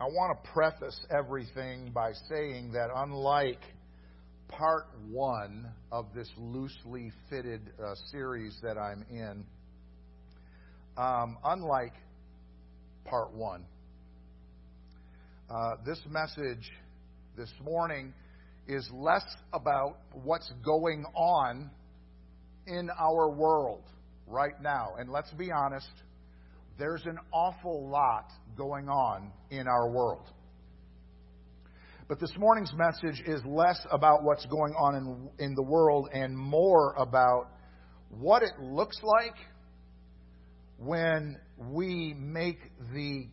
I want to preface everything by saying that unlike part one of this loosely fitted uh, series that I'm in, um, unlike part one, uh, this message this morning is less about what's going on in our world right now. And let's be honest, there's an awful lot going on in our world. But this morning's message is less about what's going on in, in the world and more about what it looks like when we make the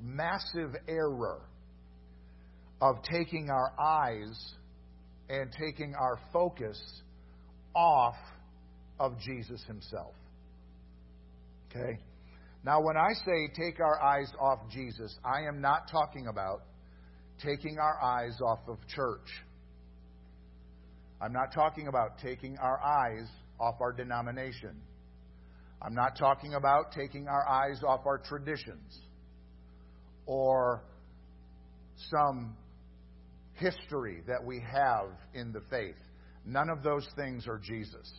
massive error of taking our eyes and taking our focus off of Jesus himself. Okay? Now, when I say take our eyes off Jesus, I am not talking about taking our eyes off of church. I'm not talking about taking our eyes off our denomination. I'm not talking about taking our eyes off our traditions or some history that we have in the faith. None of those things are Jesus.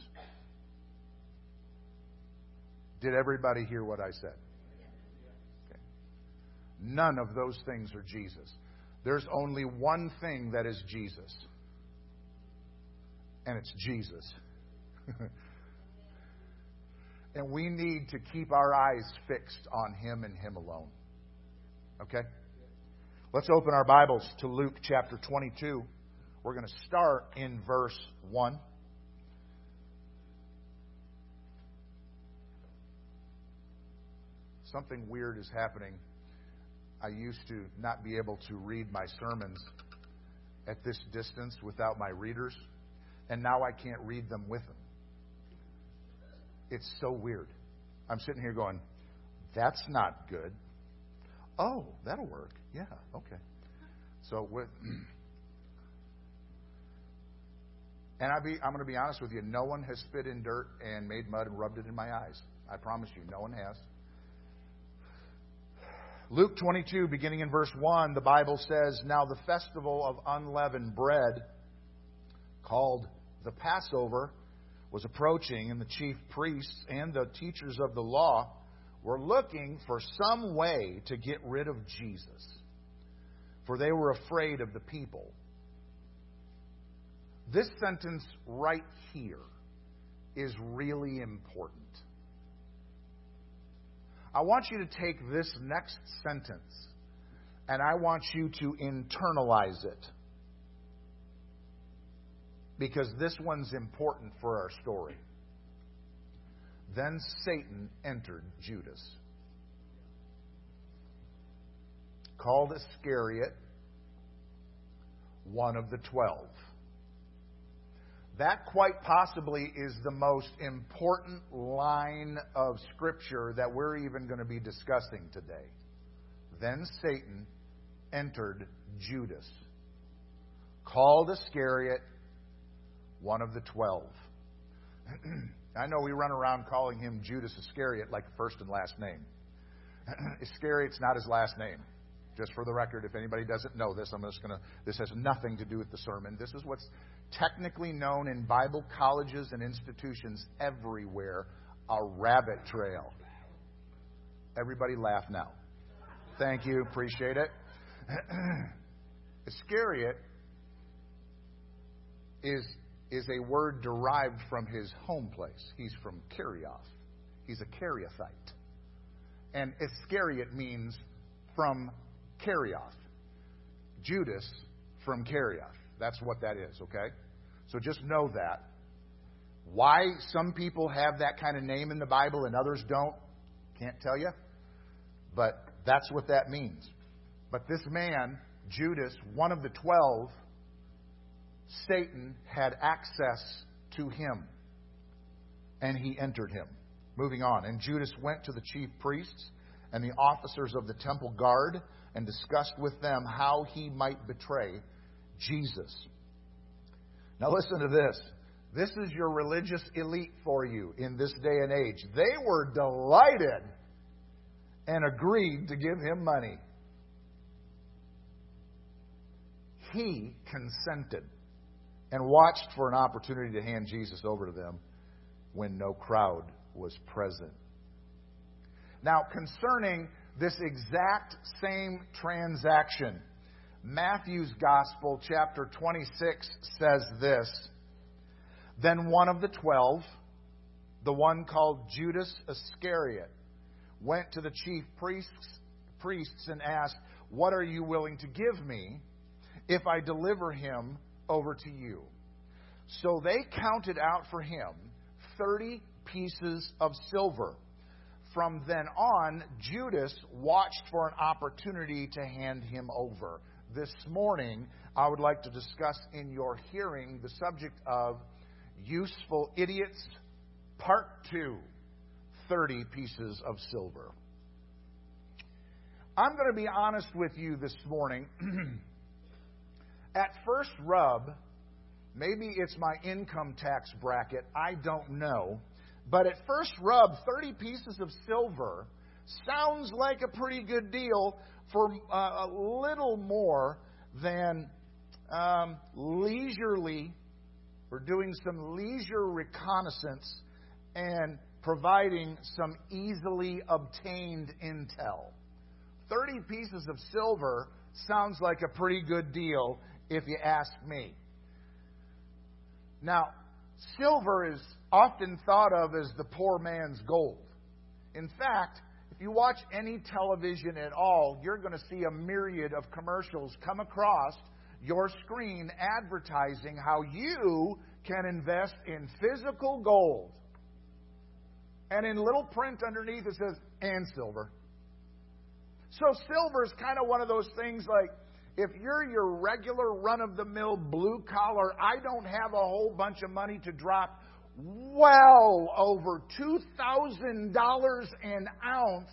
Did everybody hear what I said? Okay. None of those things are Jesus. There's only one thing that is Jesus, and it's Jesus. and we need to keep our eyes fixed on Him and Him alone. Okay? Let's open our Bibles to Luke chapter 22. We're going to start in verse 1. Something weird is happening. I used to not be able to read my sermons at this distance without my readers, and now I can't read them with them. It's so weird. I'm sitting here going, that's not good. Oh, that'll work. Yeah, okay. So with and I be, I'm going to be honest with you. No one has spit in dirt and made mud and rubbed it in my eyes. I promise you, no one has. Luke 22, beginning in verse 1, the Bible says, Now the festival of unleavened bread, called the Passover, was approaching, and the chief priests and the teachers of the law were looking for some way to get rid of Jesus, for they were afraid of the people. This sentence right here is really important. I want you to take this next sentence and I want you to internalize it. Because this one's important for our story. Then Satan entered Judas, called Iscariot, one of the twelve. That quite possibly is the most important line of Scripture that we're even going to be discussing today. Then Satan entered Judas, called Iscariot one of the twelve. I know we run around calling him Judas Iscariot like first and last name. Iscariot's not his last name. Just for the record, if anybody doesn't know this, I'm just going to. This has nothing to do with the sermon. This is what's technically known in Bible colleges and institutions everywhere a rabbit trail. Everybody laugh now. Thank you. Appreciate it. Iscariot is, is a word derived from his home place. He's from Kerioth. He's a Keriothite. And Iscariot means from Kerioth. Judas from Kerioth. That's what that is, okay? So just know that. Why some people have that kind of name in the Bible and others don't, can't tell you. But that's what that means. But this man, Judas, one of the twelve, Satan had access to him. And he entered him. Moving on. And Judas went to the chief priests and the officers of the temple guard and discussed with them how he might betray Jesus. Now, listen to this. This is your religious elite for you in this day and age. They were delighted and agreed to give him money. he consented and watched for an opportunity to hand Jesus over to them when no crowd was present. Now, concerning this exact same transaction, Matthew's Gospel, chapter 26, says this Then one of the twelve, the one called Judas Iscariot, went to the chief priests, priests and asked, What are you willing to give me if I deliver him over to you? So they counted out for him 30 pieces of silver. From then on, Judas watched for an opportunity to hand him over. This morning, I would like to discuss in your hearing the subject of useful idiots, part two 30 pieces of silver. I'm going to be honest with you this morning. At first rub, maybe it's my income tax bracket, I don't know. But at first rub, 30 pieces of silver sounds like a pretty good deal for uh, a little more than um, leisurely, or doing some leisure reconnaissance and providing some easily obtained intel. 30 pieces of silver sounds like a pretty good deal if you ask me. Now, silver is often thought of as the poor man's gold. In fact, if you watch any television at all, you're going to see a myriad of commercials come across your screen advertising how you can invest in physical gold. And in little print underneath it says, and silver. So silver is kind of one of those things like, if you're your regular run of the mill blue collar, I don't have a whole bunch of money to drop well over $2,000 an ounce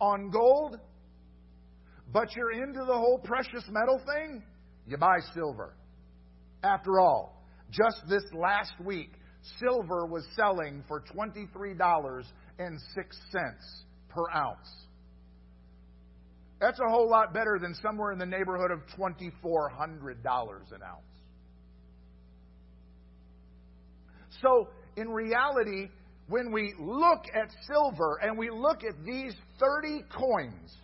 on gold, but you're into the whole precious metal thing, you buy silver. After all, just this last week, silver was selling for $23.06 per ounce. That's a whole lot better than somewhere in the neighborhood of $2,400 an ounce. So, in reality, when we look at silver and we look at these 30 coins,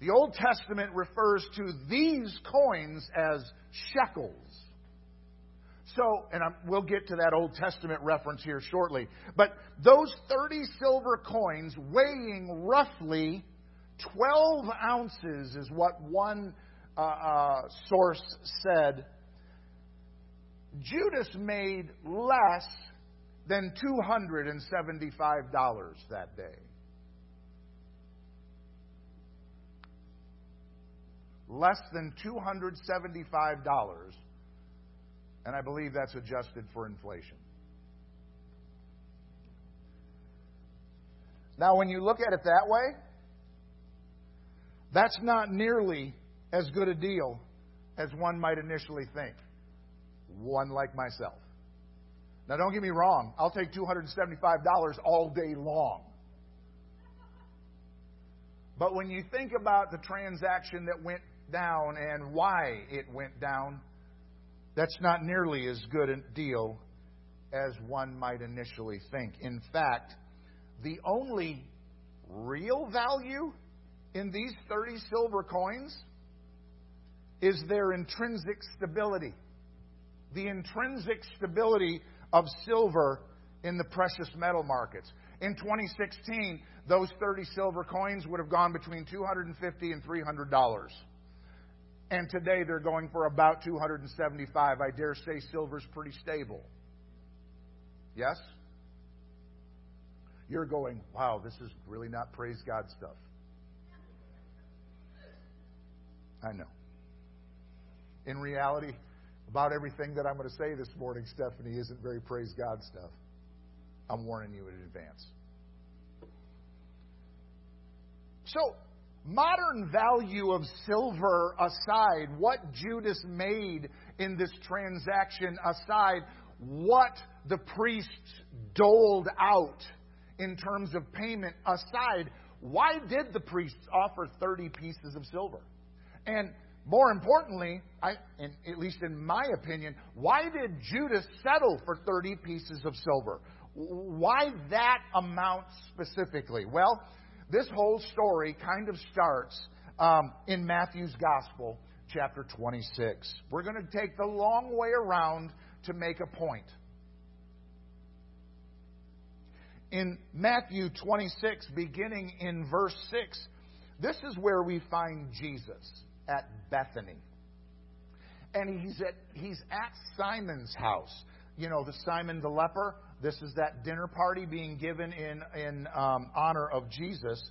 the Old Testament refers to these coins as shekels. So, and I'm, we'll get to that Old Testament reference here shortly. But those 30 silver coins weighing roughly 12 ounces is what one uh, uh, source said Judas made less than $275 that day. Less than $275, and I believe that's adjusted for inflation. Now, when you look at it that way, that's not nearly as good a deal as one might initially think one like myself. Now, don't get me wrong, I'll take $275 all day long. But when you think about the transaction that went down and why it went down, that's not nearly as good a deal as one might initially think. In fact, the only real value in these 30 silver coins is their intrinsic stability the intrinsic stability of silver in the precious metal markets. In 2016, those 30 silver coins would have gone between 250 and 300 dollars. And today they're going for about 275. I dare say silver's pretty stable. Yes? You're going, wow, this is really not praise God stuff. I know. In reality, about everything that I'm going to say this morning, Stephanie, isn't very praise God stuff. I'm warning you in advance. So, modern value of silver aside, what Judas made in this transaction aside, what the priests doled out in terms of payment aside, why did the priests offer 30 pieces of silver? And more importantly, I, at least in my opinion, why did Judas settle for 30 pieces of silver? Why that amount specifically? Well, this whole story kind of starts um, in Matthew's Gospel, chapter 26. We're going to take the long way around to make a point. In Matthew 26, beginning in verse 6, this is where we find Jesus at Bethany. And he's at, he's at Simon's house. You know, the Simon the leper. This is that dinner party being given in, in um, honor of Jesus.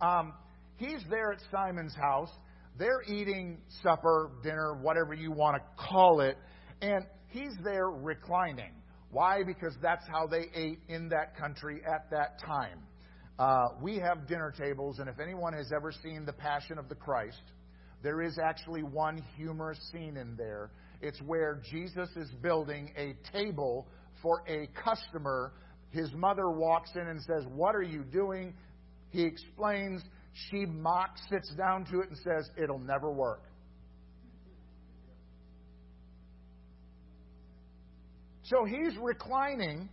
Um, he's there at Simon's house. They're eating supper, dinner, whatever you want to call it. And he's there reclining. Why? Because that's how they ate in that country at that time. Uh, we have dinner tables, and if anyone has ever seen The Passion of the Christ, there is actually one humorous scene in there. It's where Jesus is building a table for a customer. His mother walks in and says, What are you doing? He explains. She mocks, sits down to it, and says, It'll never work. So he's reclining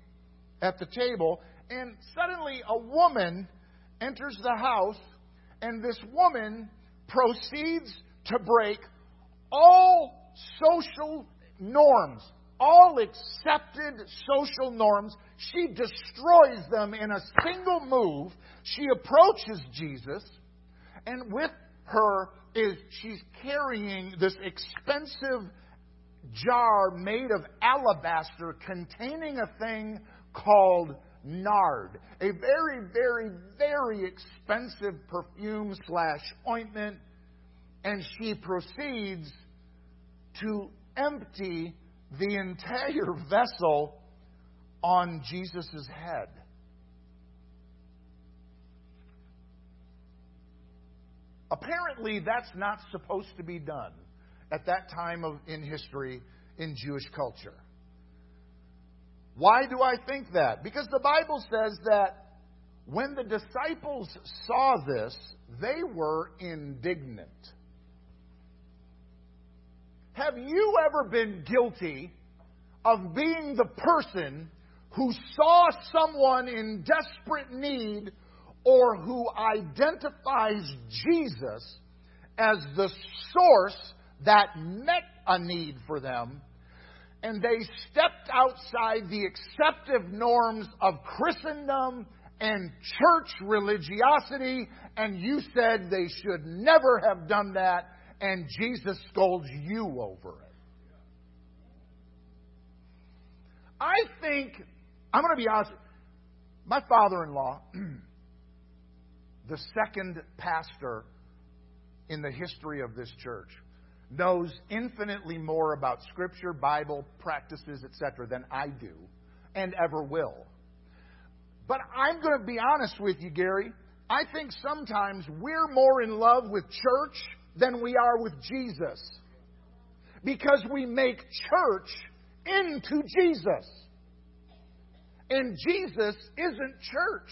at the table, and suddenly a woman enters the house, and this woman proceeds to break all social norms, all accepted social norms. She destroys them in a single move. She approaches Jesus, and with her is she's carrying this expensive jar made of alabaster containing a thing called nard, a very, very, very expensive perfume slash ointment, and she proceeds to empty the entire vessel on Jesus' head. Apparently, that's not supposed to be done at that time of, in history in Jewish culture. Why do I think that? Because the Bible says that when the disciples saw this, they were indignant. Have you ever been guilty of being the person who saw someone in desperate need or who identifies Jesus as the source that met a need for them, and they stepped outside the acceptive norms of Christendom and church religiosity, and you said they should never have done that, and Jesus scolds you over it. I think, I'm going to be honest, my father in law, the second pastor in the history of this church, knows infinitely more about Scripture, Bible, practices, etc., than I do and ever will. But I'm going to be honest with you, Gary. I think sometimes we're more in love with church than we are with Jesus. Because we make church into Jesus. And Jesus isn't church.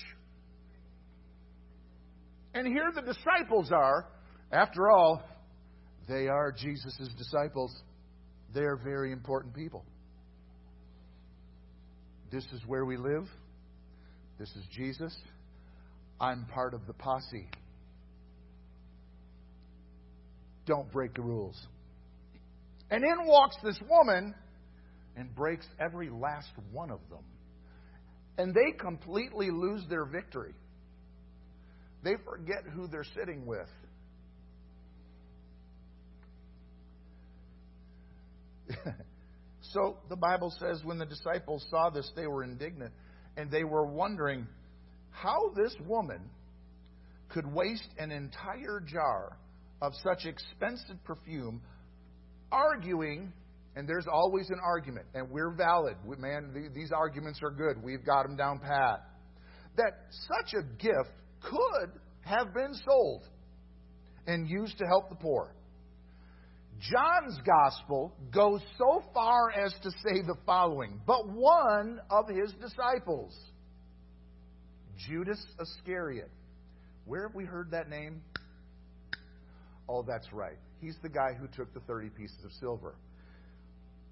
And here the disciples are. After all, they are Jesus' disciples. They're very important people. This is where we live. This is Jesus. I'm part of the posse. Don't break the rules. And in walks this woman and breaks every last one of them. And they completely lose their victory. They forget who they're sitting with. so the Bible says when the disciples saw this, they were indignant and they were wondering how this woman could waste an entire jar of such expensive perfume, arguing, and there's always an argument, and we're valid. Man, these arguments are good. We've got them down pat. That such a gift could have been sold and used to help the poor. John's gospel goes so far as to say the following But one of his disciples, Judas Iscariot, where have we heard that name? Oh, that's right. He's the guy who took the 30 pieces of silver.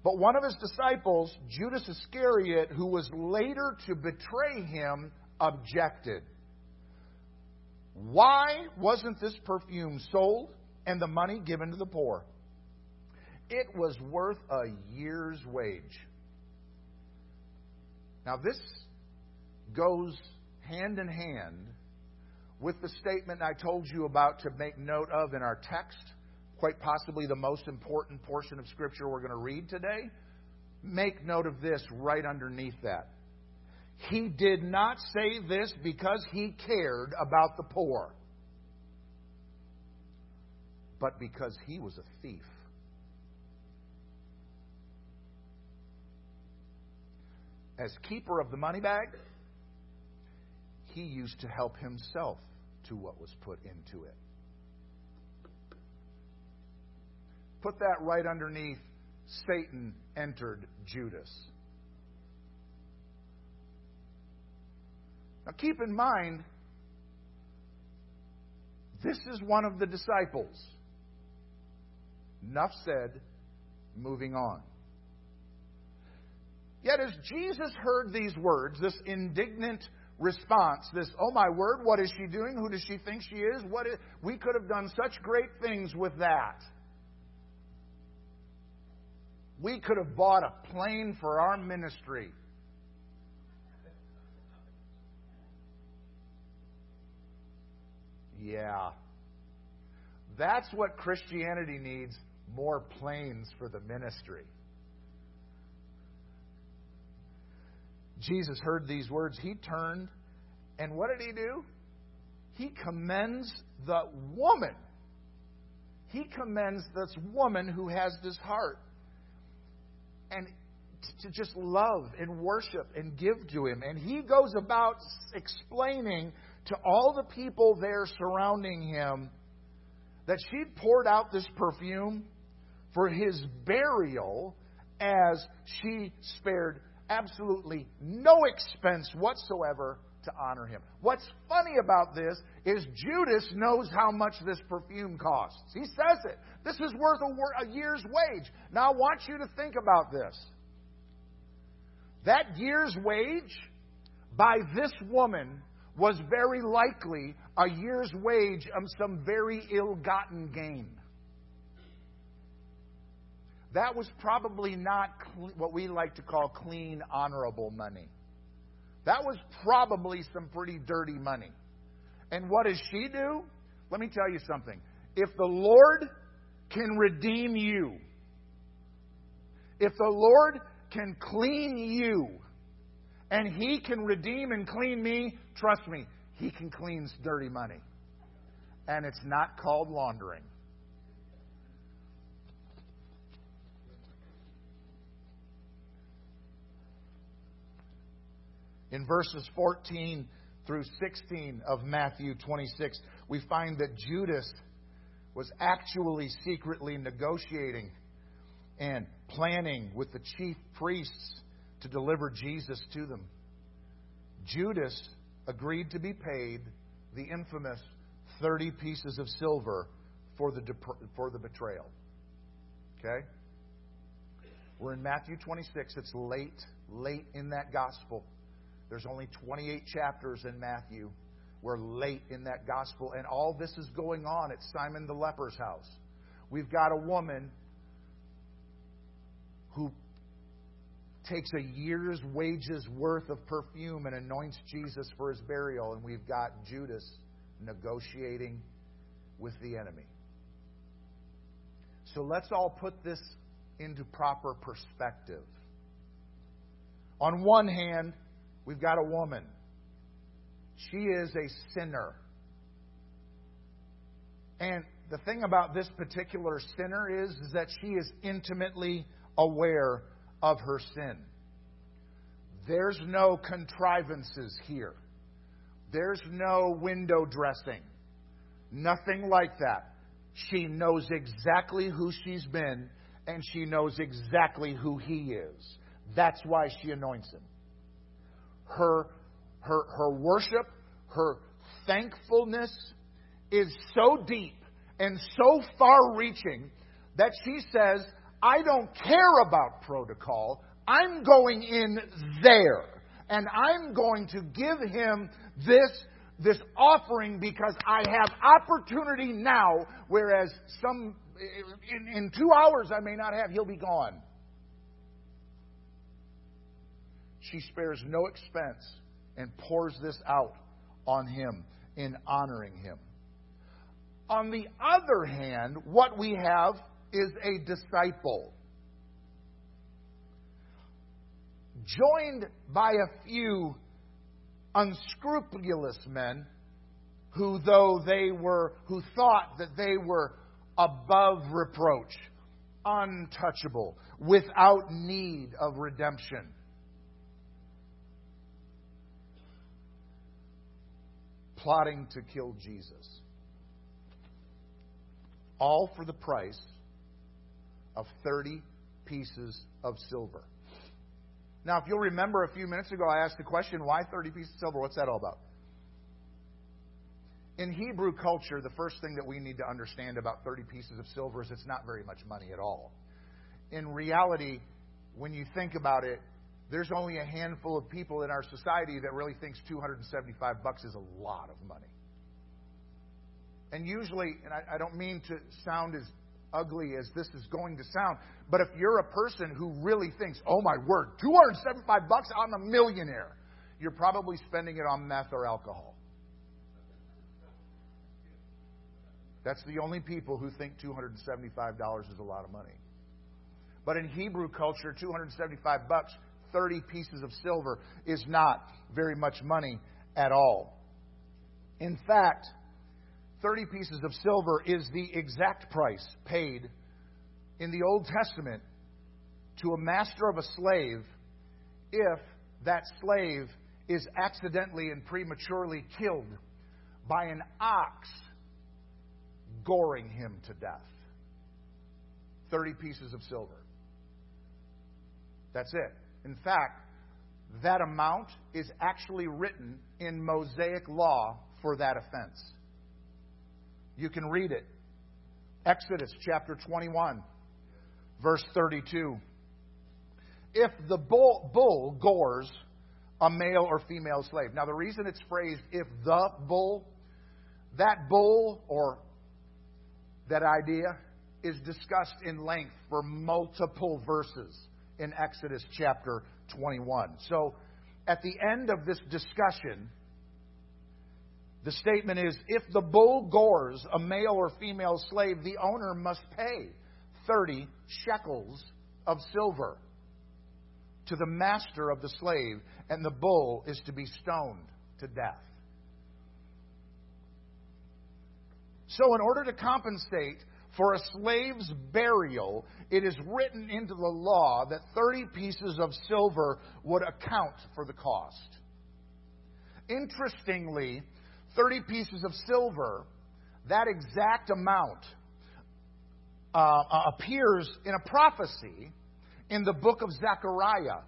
But one of his disciples, Judas Iscariot, who was later to betray him, objected. Why wasn't this perfume sold and the money given to the poor? It was worth a year's wage. Now, this goes hand in hand with the statement I told you about to make note of in our text quite possibly the most important portion of Scripture we're going to read today, make note of this right underneath that. He did not say this because he cared about the poor, but because he was a thief. As keeper of the money bag, he used to help himself to what was put into it. Put that right underneath Satan entered Judas. Now keep in mind, this is one of the disciples. Enough said, moving on. Yet as Jesus heard these words, this indignant response, this, oh my word, what is she doing? Who does she think she is? What is, we could have done such great things with that. We could have bought a plane for our ministry. Yeah. That's what Christianity needs more planes for the ministry. Jesus heard these words. He turned, and what did he do? He commends the woman. He commends this woman who has this heart and to just love and worship and give to him. And he goes about explaining to all the people there surrounding him that she'd poured out this perfume for his burial as she spared absolutely no expense whatsoever to honor him. What's funny about this is Judas knows how much this perfume costs. He says it. This is worth a, year's wage. Now I want you to think about this. That year's wage by this woman was very likely a year's wage of some very ill gotten gain. That was probably not what we like to call clean, honorable money. That was probably some pretty dirty money. And what does she do? Let me tell you something. If the Lord can redeem you, if the Lord can clean you, and He can redeem and clean me, trust me, He can clean dirty money. And it's not called laundering. In verses 14 through 16 of Matthew 26, we find that Judas was actually secretly negotiating and planning with the chief priests to deliver Jesus to them. Judas agreed to be paid the infamous 30 pieces of silver for the, for the betrayal. Okay? We're in Matthew 26. It's late, late in that gospel. There's only 28 chapters in Matthew. We're late in that gospel, and all this is going on at Simon the leper's house. We've got a woman who takes a year's wages worth of perfume and anoints Jesus for his burial, and we've got Judas negotiating with the enemy. So let's all put this into proper perspective. On one hand, We've got a woman. She is a sinner. And the thing about this particular sinner is, is that she is intimately aware of her sin. There's no contrivances here. There's no window dressing. Nothing like that. She knows exactly who she's been, and she knows exactly who he is. That's why she anoints him her, her, her worship, her thankfulness is so deep and so far reaching that she says, I don't care about protocol. I'm going in there. And I'm going to give him this, this offering because I have opportunity now, whereas some, in, in two hours I may not have, he'll be gone. She spares no expense and pours this out on him in honoring him. On the other hand, what we have is a disciple. Joined by a few unscrupulous men who, though they were, who thought that they were above reproach, untouchable, without need of redemption. Plotting to kill Jesus all for the price of 30 pieces of silver. Now, if you'll remember a few minutes ago, I asked the question, why 30 pieces of silver? What's that all about? In Hebrew culture, the first thing that we need to understand about 30 pieces of silver is it's not very much money at all. In reality, when you think about it, there's only a handful of people in our society that really thinks 275 bucks is a lot of money. And usually, and I, I don't mean to sound as ugly as this is going to sound, but if you're a person who really thinks, oh my word, 275 bucks, I'm a millionaire, you're probably spending it on meth or alcohol. That's the only people who think $275 is a lot of money. But in Hebrew culture, 275 bucks, 30 pieces of silver is not very much money at all. In fact, 30 pieces of silver is the exact price paid in the Old Testament to a master of a slave if that slave is accidentally and prematurely killed by an ox goring him to death. 30 pieces of silver. That's it. In fact, that amount is actually written in Mosaic law for that offense. You can read it. Exodus chapter 21, verse 32. If the bull, bull gores a male or female slave. Now, the reason it's phrased if the bull, that bull or that idea is discussed in length for multiple verses in Exodus chapter 21. So, at the end of this discussion, the statement is if the bull gores a male or female slave, the owner must pay 30 shekels of silver to the master of the slave, and the bull is to be stoned to death. So, in order to compensate for a slave's burial, it is written into the law that 30 pieces of silver would account for the cost. Interestingly, 30 pieces of silver, that exact amount uh, uh, appears in a prophecy in the book of Zechariah.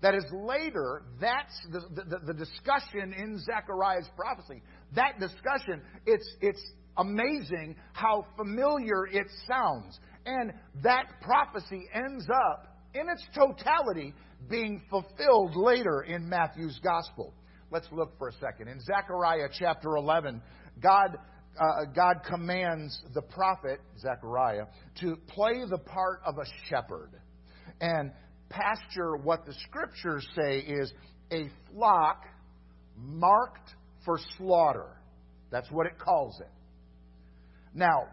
That is later, that's the, the, the discussion in Zechariah's prophecy. That discussion, it's, it's amazing how familiar it sounds. And that prophecy ends up, in its totality, being fulfilled later in Matthew's gospel. Let's look for a second. In Zechariah chapter 11, God, uh, God commands the prophet, Zechariah, to play the part of a shepherd and pasture what the scriptures say is a flock marked for slaughter. That's what it calls it. Now,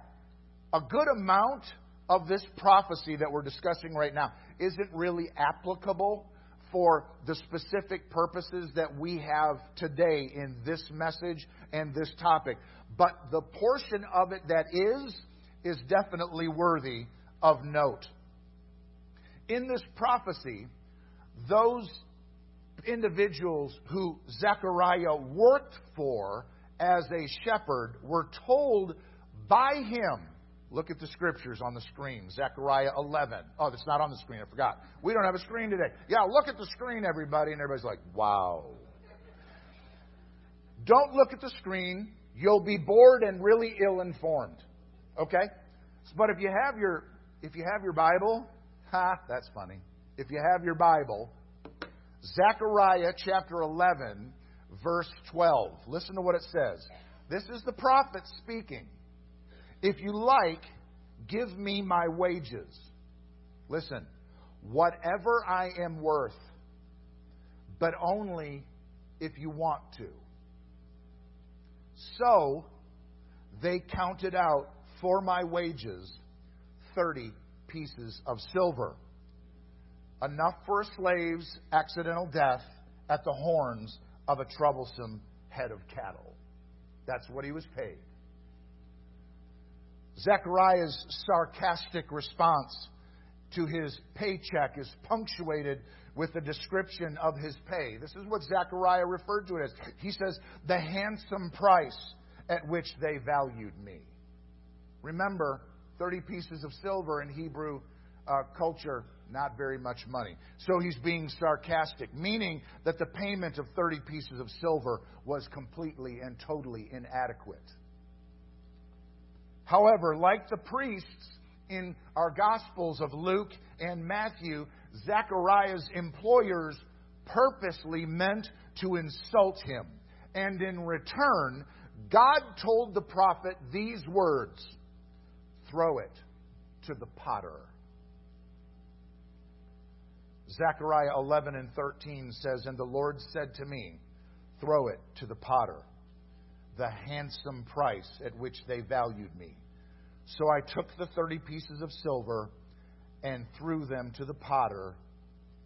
a good amount of this prophecy that we're discussing right now isn't really applicable for the specific purposes that we have today in this message and this topic. But the portion of it that is, is definitely worthy of note. In this prophecy, those individuals who Zechariah worked for as a shepherd were told by him Look at the scriptures on the screen. Zechariah 11. Oh, that's not on the screen. I forgot. We don't have a screen today. Yeah, look at the screen, everybody. And everybody's like, wow. Don't look at the screen. You'll be bored and really ill informed. Okay? But if you have your if you have your Bible, ha, that's funny. If you have your Bible, Zechariah chapter 11, verse 12. Listen to what it says. This is the prophet speaking. If you like, give me my wages. Listen, whatever I am worth, but only if you want to. So they counted out for my wages 30 pieces of silver. Enough for a slave's accidental death at the horns of a troublesome head of cattle. That's what he was paid. Zechariah's sarcastic response to his paycheck is punctuated with a description of his pay. This is what Zechariah referred to it as. He says, the handsome price at which they valued me. Remember, 30 pieces of silver in Hebrew uh, culture, not very much money. So he's being sarcastic, meaning that the payment of 30 pieces of silver was completely and totally inadequate. However, like the priests in our Gospels of Luke and Matthew, Zechariah's employers purposely meant to insult him. And in return, God told the prophet these words throw it to the potter. Zechariah 11 and 13 says, And the Lord said to me, Throw it to the potter, the handsome price at which they valued me. So I took the 30 pieces of silver and threw them to the potter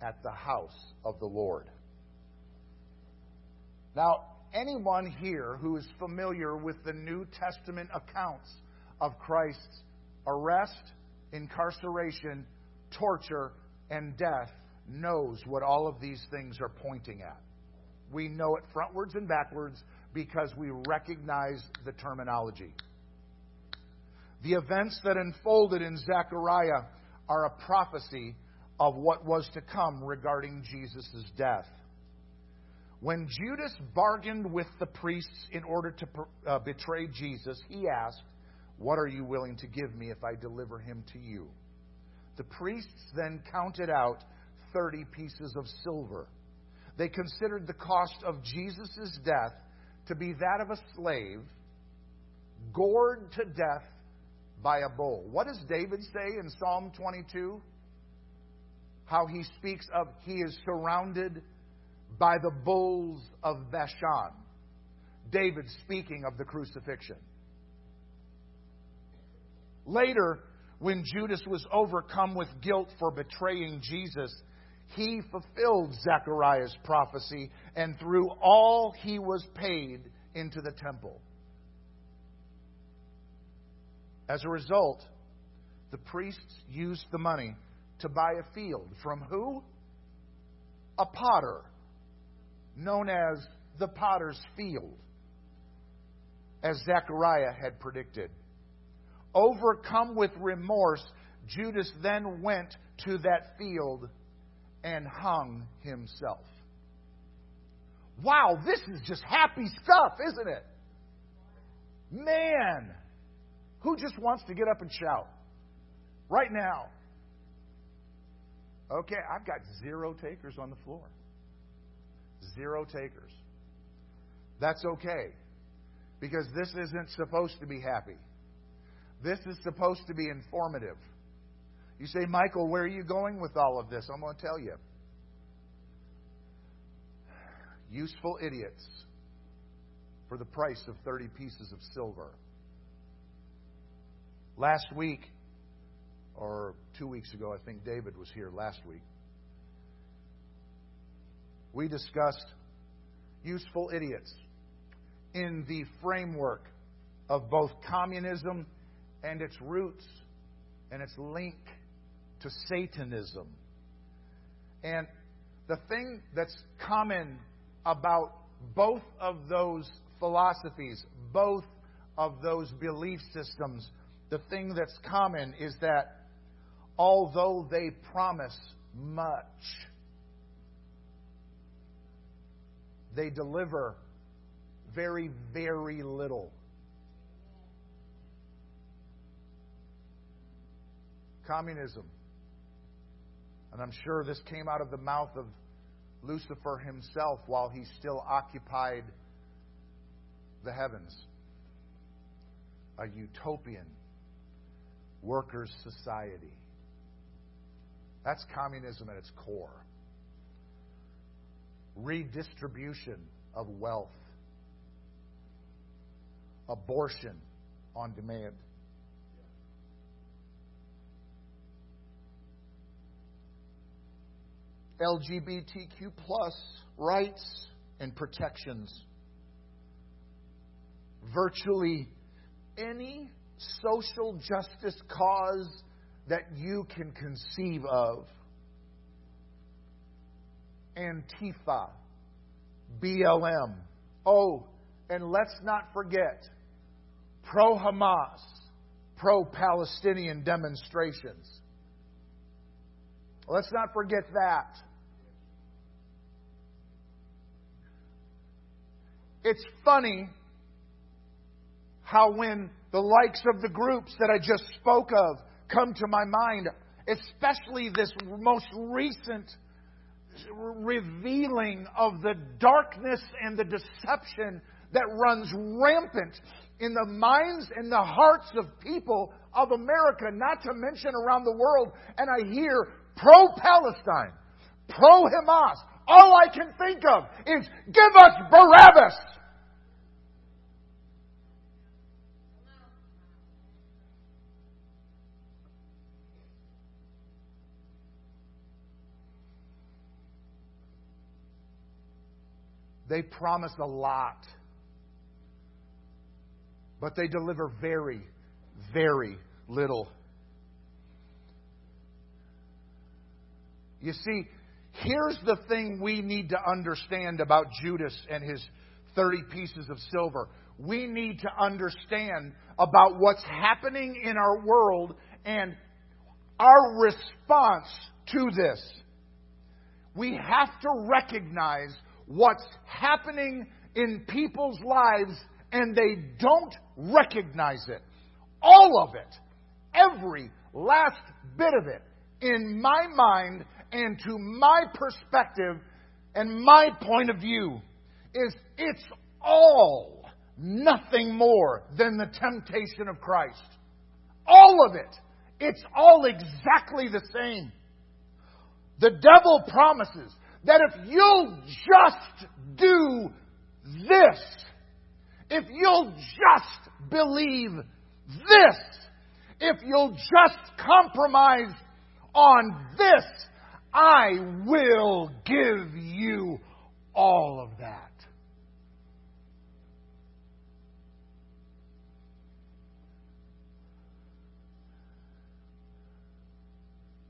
at the house of the Lord. Now, anyone here who is familiar with the New Testament accounts of Christ's arrest, incarceration, torture, and death knows what all of these things are pointing at. We know it frontwards and backwards because we recognize the terminology. The events that unfolded in Zechariah are a prophecy of what was to come regarding Jesus' death. When Judas bargained with the priests in order to uh, betray Jesus, he asked, What are you willing to give me if I deliver him to you? The priests then counted out 30 pieces of silver. They considered the cost of Jesus' death to be that of a slave gored to death by a bull. What does David say in Psalm 22? How he speaks of he is surrounded by the bulls of Bashan. David speaking of the crucifixion. Later, when Judas was overcome with guilt for betraying Jesus, he fulfilled Zechariah's prophecy and threw all he was paid into the temple. As a result, the priests used the money to buy a field from who? A potter, known as the potter's field, as Zechariah had predicted. Overcome with remorse, Judas then went to that field and hung himself. Wow, this is just happy stuff, isn't it? Man, who just wants to get up and shout? Right now. Okay, I've got zero takers on the floor. Zero takers. That's okay. Because this isn't supposed to be happy. This is supposed to be informative. You say, Michael, where are you going with all of this? I'm going to tell you. Useful idiots for the price of 30 pieces of silver. Last week, or two weeks ago, I think David was here last week, we discussed useful idiots in the framework of both communism and its roots and its link to Satanism. And the thing that's common about both of those philosophies, both of those belief systems, the thing that's common is that although they promise much, they deliver very, very little. Communism. And I'm sure this came out of the mouth of Lucifer himself while he still occupied the heavens. A utopian workers' society. That's communism at its core. Redistribution of wealth. Abortion on demand. LGBTQ plus rights and protections. Virtually any social justice cause that you can conceive of. Antifa, BLM. Oh, and let's not forget pro Hamas, pro Palestinian demonstrations. Let's not forget that. It's funny how when the likes of the groups that I just spoke of come to my mind, especially this most recent revealing of the darkness and the deception that runs rampant in the minds and the hearts of people of America, not to mention around the world. And I hear pro Palestine, pro Hamas. All I can think of is give us Barabbas. They promise a lot, but they deliver very, very little. You see, here's the thing we need to understand about Judas and his 30 pieces of silver. We need to understand about what's happening in our world and our response to this. We have to recognize what's happening in people's lives and they don't recognize it. All of it, every last bit of it, in my mind and to my perspective and my point of view, is it's all nothing more than the temptation of Christ. All of it. It's all exactly the same. The devil promises that if you'll just do this, if you'll just believe this, if you'll just compromise on this, I will give you all of that.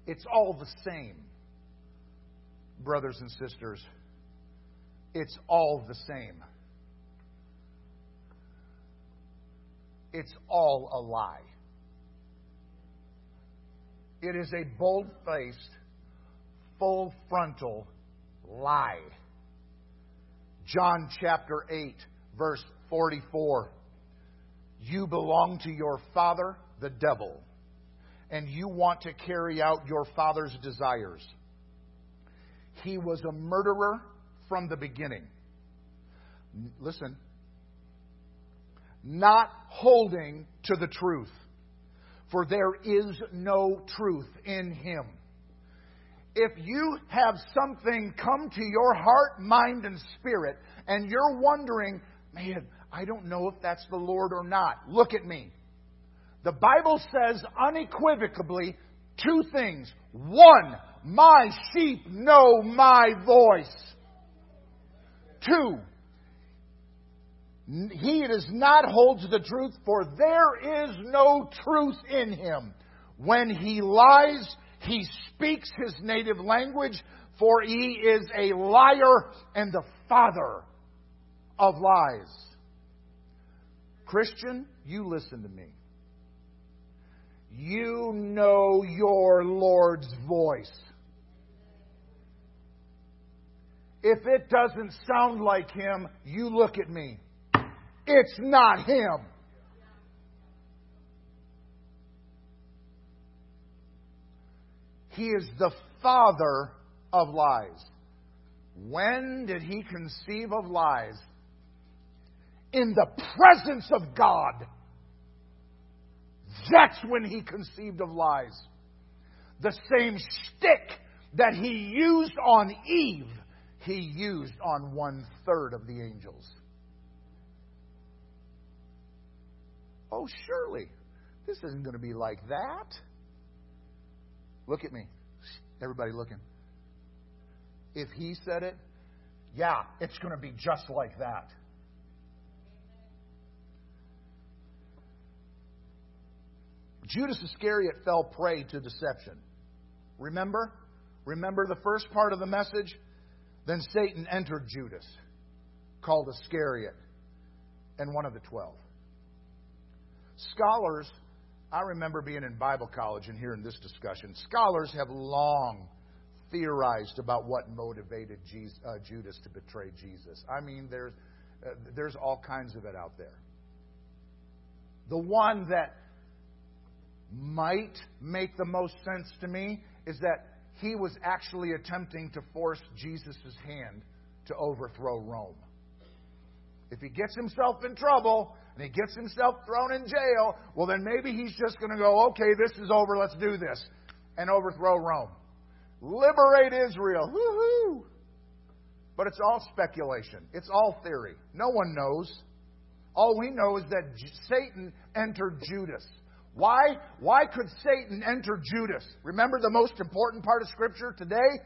It's all the same, brothers and sisters. It's all the same. It's all a lie. It is a bold faced, full frontal lie. John chapter 8, verse 44. You belong to your father, the devil, and you want to carry out your father's desires. He was a murderer from the beginning. Listen, not holding to the truth, for there is no truth in him. If you have something come to your heart, mind, and spirit, and you're wondering, man, I don't know if that's the Lord or not, look at me. The Bible says unequivocally two things. One, my sheep know my voice. Two, he does not hold to the truth, for there is no truth in him. When he lies, he speaks his native language, for he is a liar and the father of lies. Christian, you listen to me. You know your Lord's voice. If it doesn't sound like him, you look at me. It's not him. He is the father of lies. When did he conceive of lies? In the presence of God. That's when he conceived of lies. The same stick that he used on Eve, he used on one third of the angels. Oh, surely, this isn't going to be like that. Look at me. Everybody looking. If he said it, yeah, it's going to be just like that. Judas Iscariot fell prey to deception. Remember? Remember the first part of the message? Then Satan entered Judas, called Iscariot, and one of the twelve. Scholars, I remember being in Bible college and hearing this discussion. Scholars have long theorized about what motivated Jesus, uh, Judas to betray Jesus. I mean, there's, uh, there's all kinds of it out there. The one that might make the most sense to me is that he was actually attempting to force Jesus' hand to overthrow Rome. If he gets himself in trouble and he gets himself thrown in jail, well, then maybe he's just going to go, okay, this is over, let's do this, and overthrow Rome. Liberate Israel. Woohoo! But it's all speculation. It's all theory. No one knows. All we know is that Satan entered Judas. Why? Why could Satan enter Judas? Remember the most important part of Scripture today?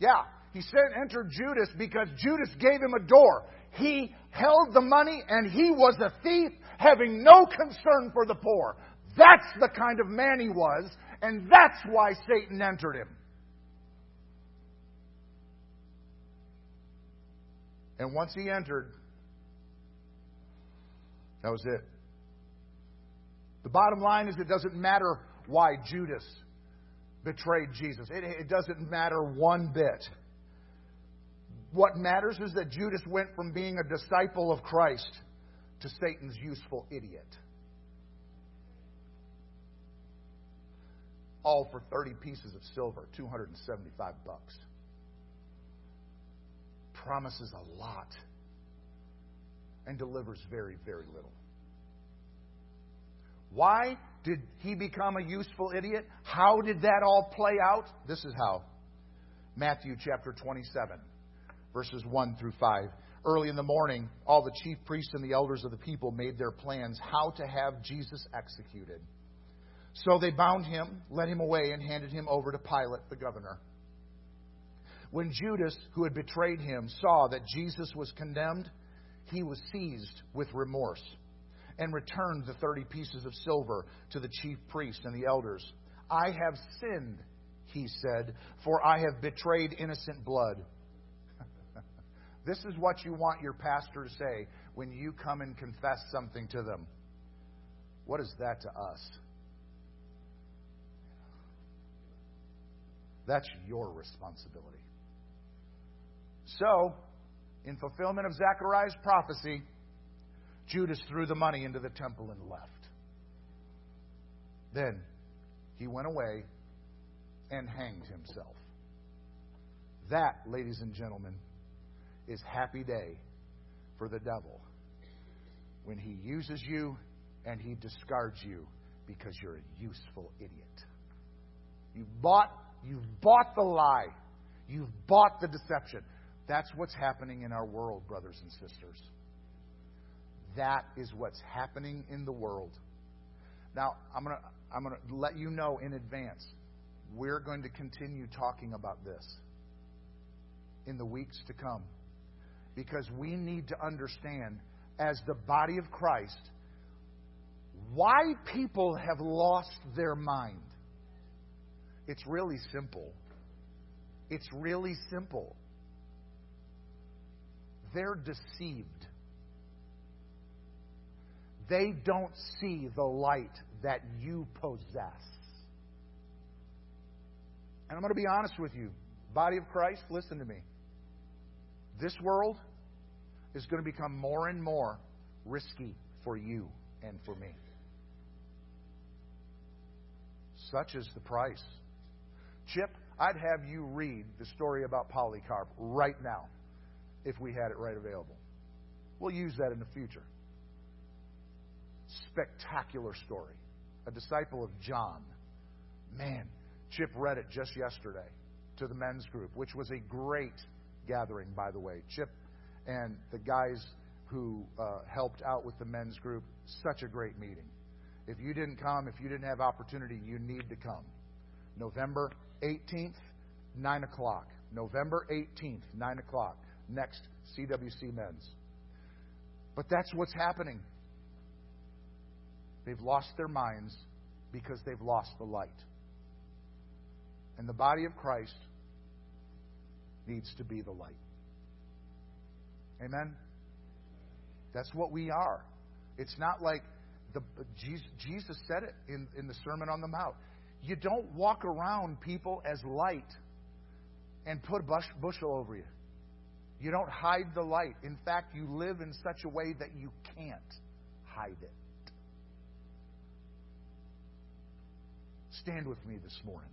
Yeah, he said enter Judas because Judas gave him a door. He held the money and he was a thief, having no concern for the poor. That's the kind of man he was, and that's why Satan entered him. And once he entered, that was it. The bottom line is it doesn't matter why Judas betrayed Jesus. It, it, doesn't matter one bit. What matters is that Judas went from being a disciple of Christ to Satan's useful idiot. All for 30 pieces of silver, 275 bucks. Promises a lot and delivers very, very little. Why did he become a useful idiot? How did that all play out? This is how. Matthew chapter 27, verses 1 through 5. Early in the morning, all the chief priests and the elders of the people made their plans how to have Jesus executed. So they bound him, led him away, and handed him over to Pilate, the governor. When Judas, who had betrayed him, saw that Jesus was condemned, he was seized with remorse and returned the 30 pieces of silver to the chief priests and the elders. I have sinned, he said, for I have betrayed innocent blood. this is what you want your pastor to say when you come and confess something to them. What is that to us? That's your responsibility. So, in fulfillment of Zechariah's prophecy, Judas threw the money into the temple and left. Then he went away and hanged himself. That, ladies and gentlemen, is happy day for the devil when he uses you and he discards you because you're a useful idiot. You bought you've bought the lie. You've bought the deception. That's what's happening in our world, brothers and sisters. That is what's happening in the world. Now, I'm going to I'm going to let you know in advance. We're going to continue talking about this in the weeks to come because we need to understand as the body of Christ why people have lost their mind. It's really simple. It's really simple. They're deceived they don't see the light that you possess. And I'm going to be honest with you, body of Christ, listen to me. This world is going to become more and more risky for you and for me. Such is the price. Chip, I'd have you read the story about Polycarp right now if we had it right available. We'll use that in the future. Spectacular story. A disciple of John. Man, Chip read it just yesterday to the men's group, which was a great gathering, by the way. Chip and the guys who uh, helped out with the men's group, such a great meeting. If you didn't come, if you didn't have opportunity, you need to come. November 18th, 9 o'clock. November 18th, 9 o'clock. Next CWC Men's. But that's what's happening. They've lost their minds because they've lost the light. And the body of Christ needs to be the light. Amen? That's what we are. It's not like the, Jesus said it in, in the Sermon on the Mount. You don't walk around people as light and put a bush, bushel over you. You don't hide the light. In fact, you live in such a way that you can't hide it. Stand with me this morning.